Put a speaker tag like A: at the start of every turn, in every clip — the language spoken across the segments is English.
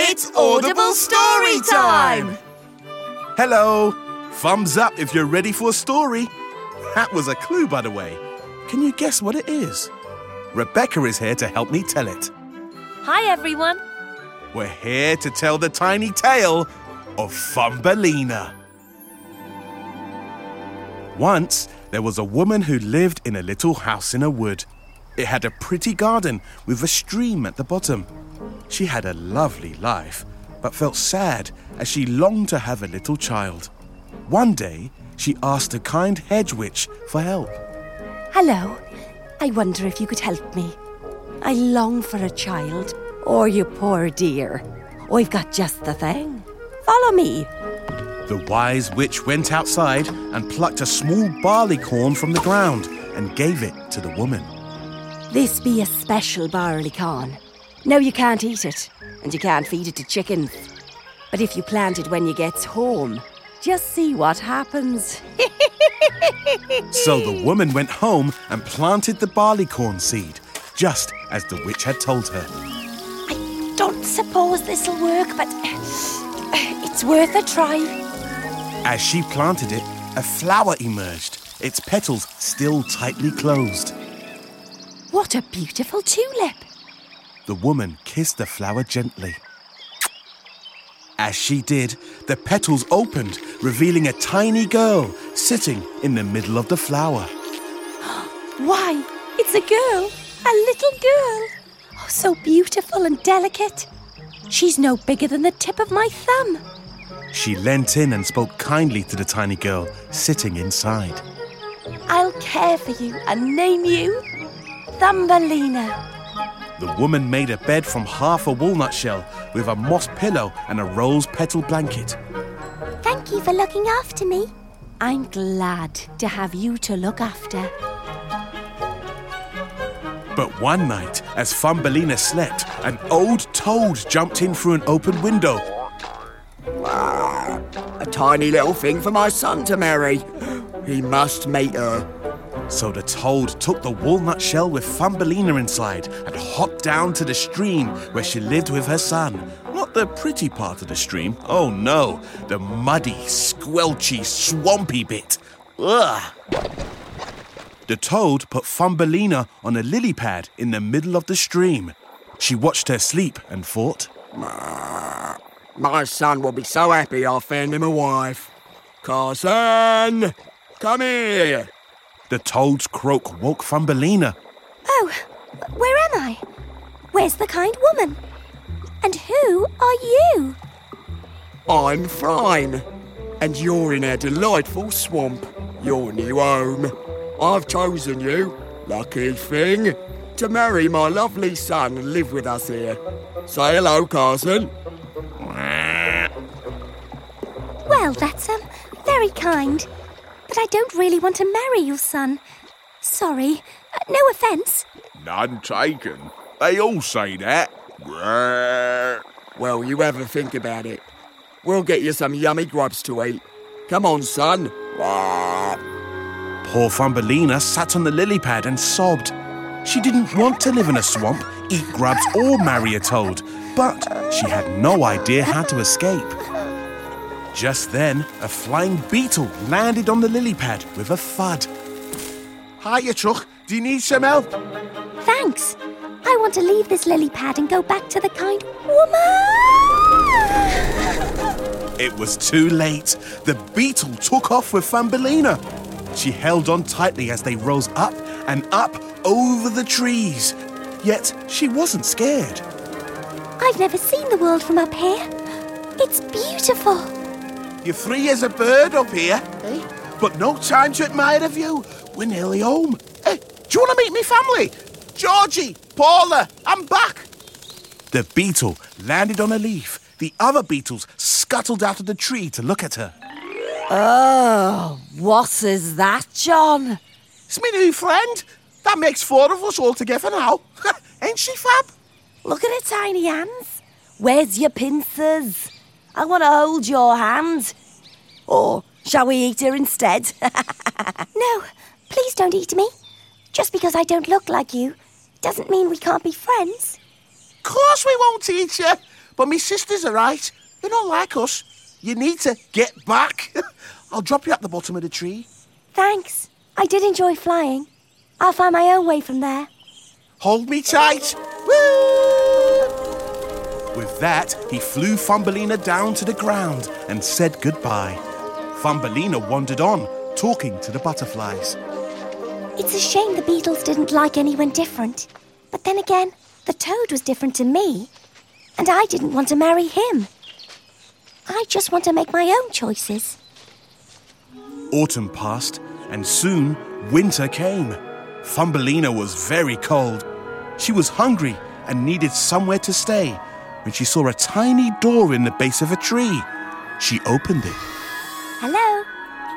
A: It's Audible Story Time!
B: Hello! Thumbs up if you're ready for a story. That was a clue, by the way. Can you guess what it is? Rebecca is here to help me tell it.
C: Hi, everyone.
B: We're here to tell the tiny tale of Thumbelina. Once, there was a woman who lived in a little house in a wood. It had a pretty garden with a stream at the bottom. She had a lovely life, but felt sad as she longed to have a little child. One day, she asked a kind hedge witch for help.
D: Hello. I wonder if you could help me. I long for a child. Oh, you poor dear. I've got just the thing. Follow me.
B: The wise witch went outside and plucked a small barley corn from the ground and gave it to the woman.
D: This be a special barley Now you can't eat it, and you can't feed it to chickens. But if you plant it when you gets home, just see what happens.
B: So the woman went home and planted the barleycorn seed, just as the witch had told her.
D: I don't suppose this'll work, but uh, it's worth a try.
B: As she planted it, a flower emerged, its petals still tightly closed.
D: What a beautiful tulip.
B: The woman kissed the flower gently. As she did, the petals opened, revealing a tiny girl sitting in the middle of the flower.
D: Why, it's a girl, a little girl. Oh, so beautiful and delicate. She's no bigger than the tip of my thumb.
B: She leant in and spoke kindly to the tiny girl sitting inside.
D: I'll care for you and name you Thumbelina.
B: The woman made a bed from half a walnut shell with a moss pillow and a rose petal blanket.
D: Thank you for looking after me. I'm glad to have you to look after.
B: But one night, as Thumbelina slept, an old toad jumped in through an open window.
E: A tiny little thing for my son to marry. He must meet her.
B: So the toad took the walnut shell with Thumbelina inside and hopped down to the stream where she lived with her son. Not the pretty part of the stream, oh no, the muddy, squelchy, swampy bit. Ugh! The toad put Thumbelina on a lily pad in the middle of the stream. She watched her sleep and thought,
E: My son will be so happy I found him a wife. Carson, come here.
B: The toad's croak woke Thumbelina.
D: Oh, where am I? Where's the kind woman? And who are you?
E: I'm fine. And you're in our delightful swamp, your new home. I've chosen you, lucky thing, to marry my lovely son and live with us here. Say hello, Carson.
D: Well, that's um very kind, but I don't really want to marry your son. Sorry, uh, no offence.
F: None taken. They all say that.
E: Well, you have a think about it. We'll get you some yummy grubs to eat. Come on, son.
B: Poor Thumbelina sat on the lily pad and sobbed. She didn't want to live in a swamp, eat grubs, or marry a toad, but she had no idea how to escape. Just then, a flying beetle landed on the lily pad with a thud. Hiya, Chuck. Do you need some help?
D: Thanks. I want to leave this lily pad and go back to the kind woman.
B: It was too late. The beetle took off with Thumbelina. She held on tightly as they rose up and up over the trees. Yet she wasn't scared.
D: I've never seen the world from up here. It's beautiful.
B: You're free as a bird up here, eh? But no time to admire the view. We're nearly home. Eh, do you want to meet me family? Georgie, Paula, I'm back. The beetle landed on a leaf. The other beetles scuttled out of the tree to look at her.
D: Oh, what is that, John?
B: It's my new friend. That makes four of us all together now. Ain't she fab?
D: Look at her tiny hands. Where's your pincers? I want to hold your hand. Or shall we eat her instead? no, please don't eat me. Just because I don't look like you doesn't mean we can't be friends.
B: Of course we won't eat you. but me sisters are right. They're not like us. You need to get back. I'll drop you at the bottom of the tree.
D: Thanks. I did enjoy flying. I'll find my own way from there.
B: Hold me tight. Woo! With that, he flew Thumbelina down to the ground and said goodbye. Thumbelina wandered on, talking to the butterflies.
D: It's a shame the beetles didn't like anyone different. But then again, the toad was different to me. And I didn't want to marry him. I just want to make my own choices.
B: Autumn passed, and soon winter came. Thumbelina was very cold. She was hungry and needed somewhere to stay when she saw a tiny door in the base of a tree. She opened it.
D: Hello?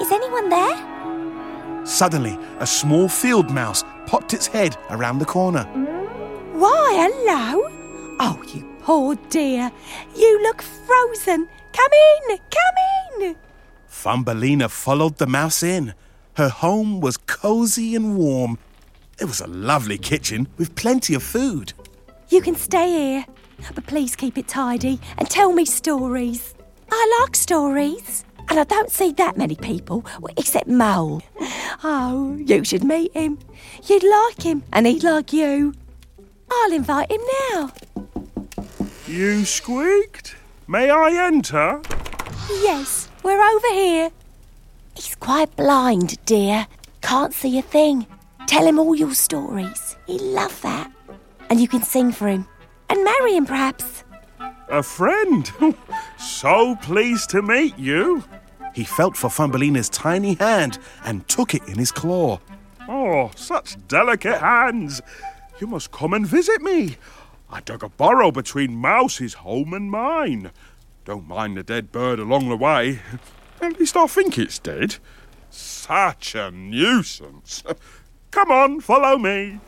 D: Is anyone there?
B: Suddenly, a small field mouse popped its head around the corner.
G: Why, hello. Oh, you poor dear. You look frozen. Come in, come in.
B: Thumbelina followed the mouse in. Her home was cozy and warm. It was a lovely kitchen with plenty of food.
G: You can stay here, but please keep it tidy and tell me stories. I like stories, and I don't see that many people except Mole. Oh, you should meet him. You'd like him, and he'd like you. I'll invite him now.
F: You squeaked? May I enter?
G: Yes, we're over here.
D: He's quite blind, dear. Can't see a thing. Tell him all your stories. He'll love that. And you can sing for him. And marry him, perhaps.
F: A friend? so pleased to meet you.
B: He felt for Thumbelina's tiny hand and took it in his claw.
F: Oh, such delicate hands. You must come and visit me. I dug a burrow between Mouse's home and mine. Don't mind the dead bird along the way. At least I think it's dead. Such a nuisance. Come on, follow me.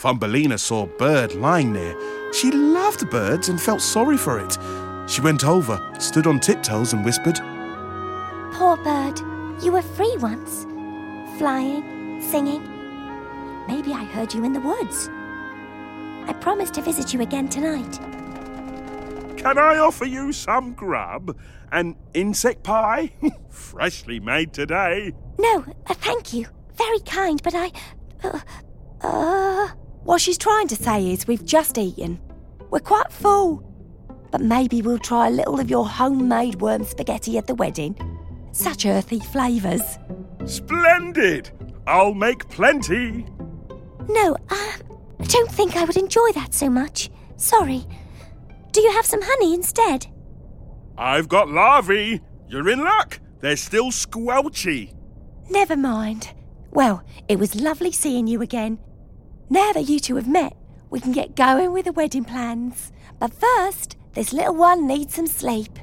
B: Thumbelina saw a bird lying there. She loved birds and felt sorry for it. She went over, stood on tiptoes, and whispered,
D: Poor bird, you were free once. Flying, singing. Maybe I heard you in the woods. I promise to visit you again tonight.
F: Can I offer you some grub? An insect pie? Freshly made today.
D: No, uh, thank you. Very kind, but I. Uh, uh,
G: What she's trying to say is we've just eaten. We're quite full.
D: but maybe we'll try a little of your homemade worm spaghetti at the wedding.
G: Such earthy flavours.
F: Splendid! I'll make plenty.
D: No, uh, I don't think I would enjoy that so much. Sorry. Do you have some honey instead?
F: I've got larvae. You're in luck. They're still squelchy.
G: Never mind. Well, it was lovely seeing you again. Now that you two have met, we can get going with the wedding plans. But first, this little one needs some sleep.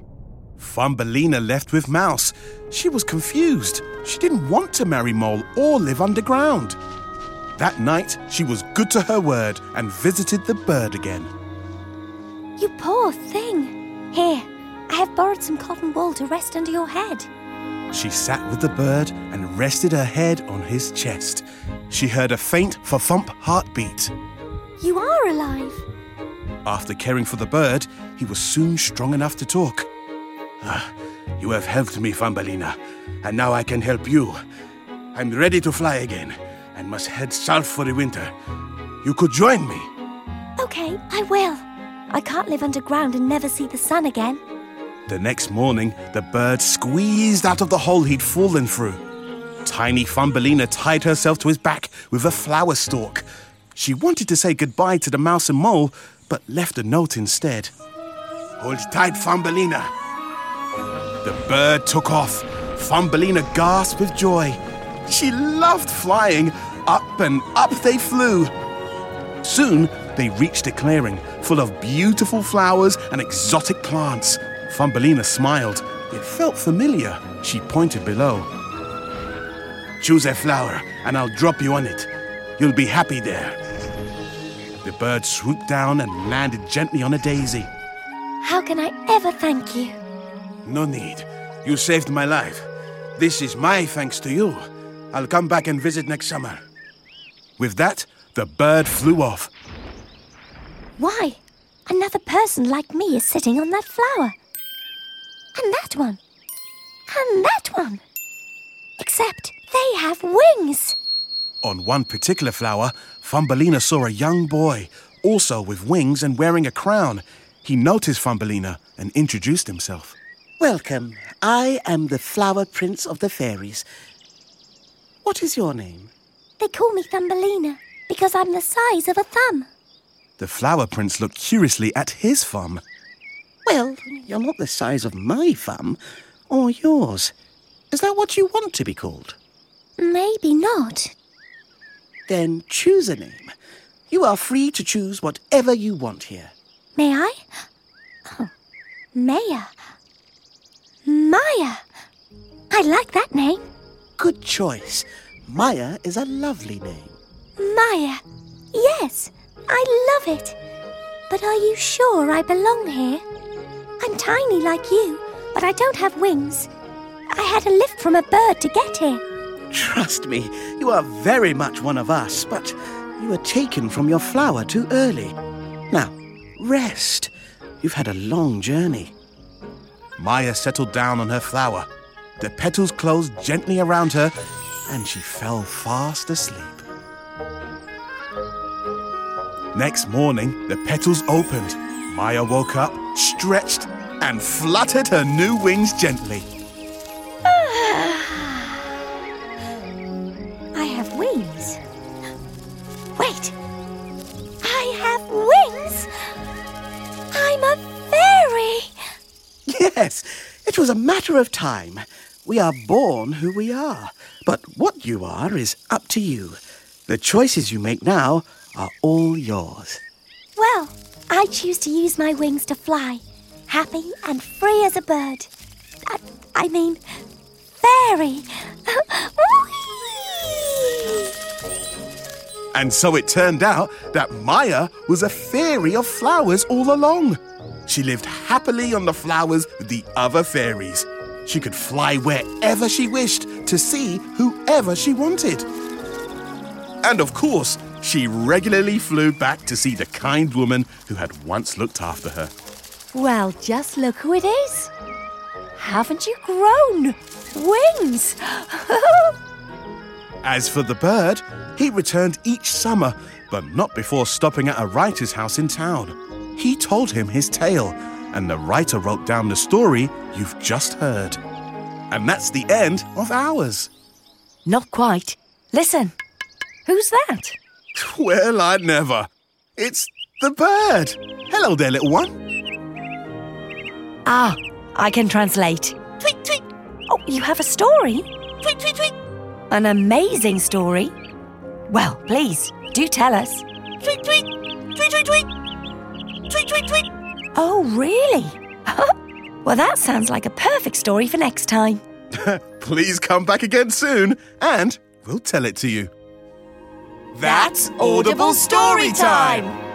B: Thumbelina left with Mouse. She was confused. She didn't want to marry Mole or live underground. That night, she was good to her word and visited the bird again.
D: You poor thing. Here, I have borrowed some cotton wool to rest under your head.
B: She sat with the bird and rested her head on his chest. She heard a faint thump heartbeat.
D: You are alive.
B: After caring for the bird, he was soon strong enough to talk. "Ah, you have helped me, Thumbelina, and now I can help you. I'm ready to fly again and must head south for the winter. You could join me.
D: Okay, I will. I can't live underground and never see the sun again.
B: The next morning, the bird squeezed out of the hole he'd fallen through. Tiny Thumbelina tied herself to his back with a flower stalk. She wanted to say goodbye to the mouse and mole, but left a note instead. Hold tight, Thumbelina. The bird took off. Thumbelina gasped with joy. She loved flying. Up and up they flew. Soon they reached a clearing full of beautiful flowers and exotic plants. Thumbelina smiled. It felt familiar. She pointed below. Choose a flower, and I'll drop you on it. You'll be happy there. The bird swooped down and landed gently on a daisy.
D: How can I ever thank you?
B: No need. You saved my life. This is my thanks to you. I'll come back and visit next summer. With that, the bird flew off.
D: Why? Another person like me is sitting on that flower. And that one. And that one. Except they have wings.
B: On one particular flower, Thumbelina saw a young boy, also with wings and wearing a crown. He noticed Thumbelina and introduced himself.
H: Welcome. I am the Flower Prince of the Fairies. What is your name?
D: They call me Thumbelina because I'm the size of a thumb.
B: The flower prince looked curiously at his thumb.
H: Well, you're not the size of my thumb or yours. Is that what you want to be called?
D: Maybe not.
H: Then choose a name. You are free to choose whatever you want here.
D: May I? Oh, Maya. Maya. I like that name.
H: Good choice. Maya is a lovely name.
D: Maya. Yes, I love it. But are you sure I belong here? I'm tiny like you, but I don't have wings. I had a lift from a bird to get here.
H: Trust me, you are very much one of us, but you were taken from your flower too early. Now, rest. You've had a long journey.
B: Maya settled down on her flower. The petals closed gently around her, and she fell fast asleep. Next morning, the petals opened. Maya woke up, stretched, and fluttered her new wings gently.
H: Matter of time. We are born who we are, but what you are is up to you. The choices you make now are all yours.
D: Well, I choose to use my wings to fly, happy and free as a bird. I, I mean, fairy.
B: And so it turned out that Maya was a fairy of flowers all along. She lived happily on the flowers with the other fairies. She could fly wherever she wished to see whoever she wanted. And of course, she regularly flew back to see the kind woman who had once looked after her.
I: Well, just look who it is. Haven't you grown? Wings!
B: As for the bird, he returned each summer, but not before stopping at a writer's house in town. He told him his tale, and the writer wrote down the story you've just heard. And that's the end of ours.
I: Not quite. Listen. Who's that?
B: Well, I never. It's the bird. Hello there, little one.
I: Ah, I can translate. Tweet, tweet. Oh, you have a story? Tweet, tweet, tweet. An amazing story. Well, please, do tell us. Tweet, tweet. Tweet, tweet, tweet. Tweet, tweet, tweet. Oh, really? well, that sounds like a perfect story for next time.
B: Please come back again soon, and we'll tell it to you.
J: That's Audible Story Time.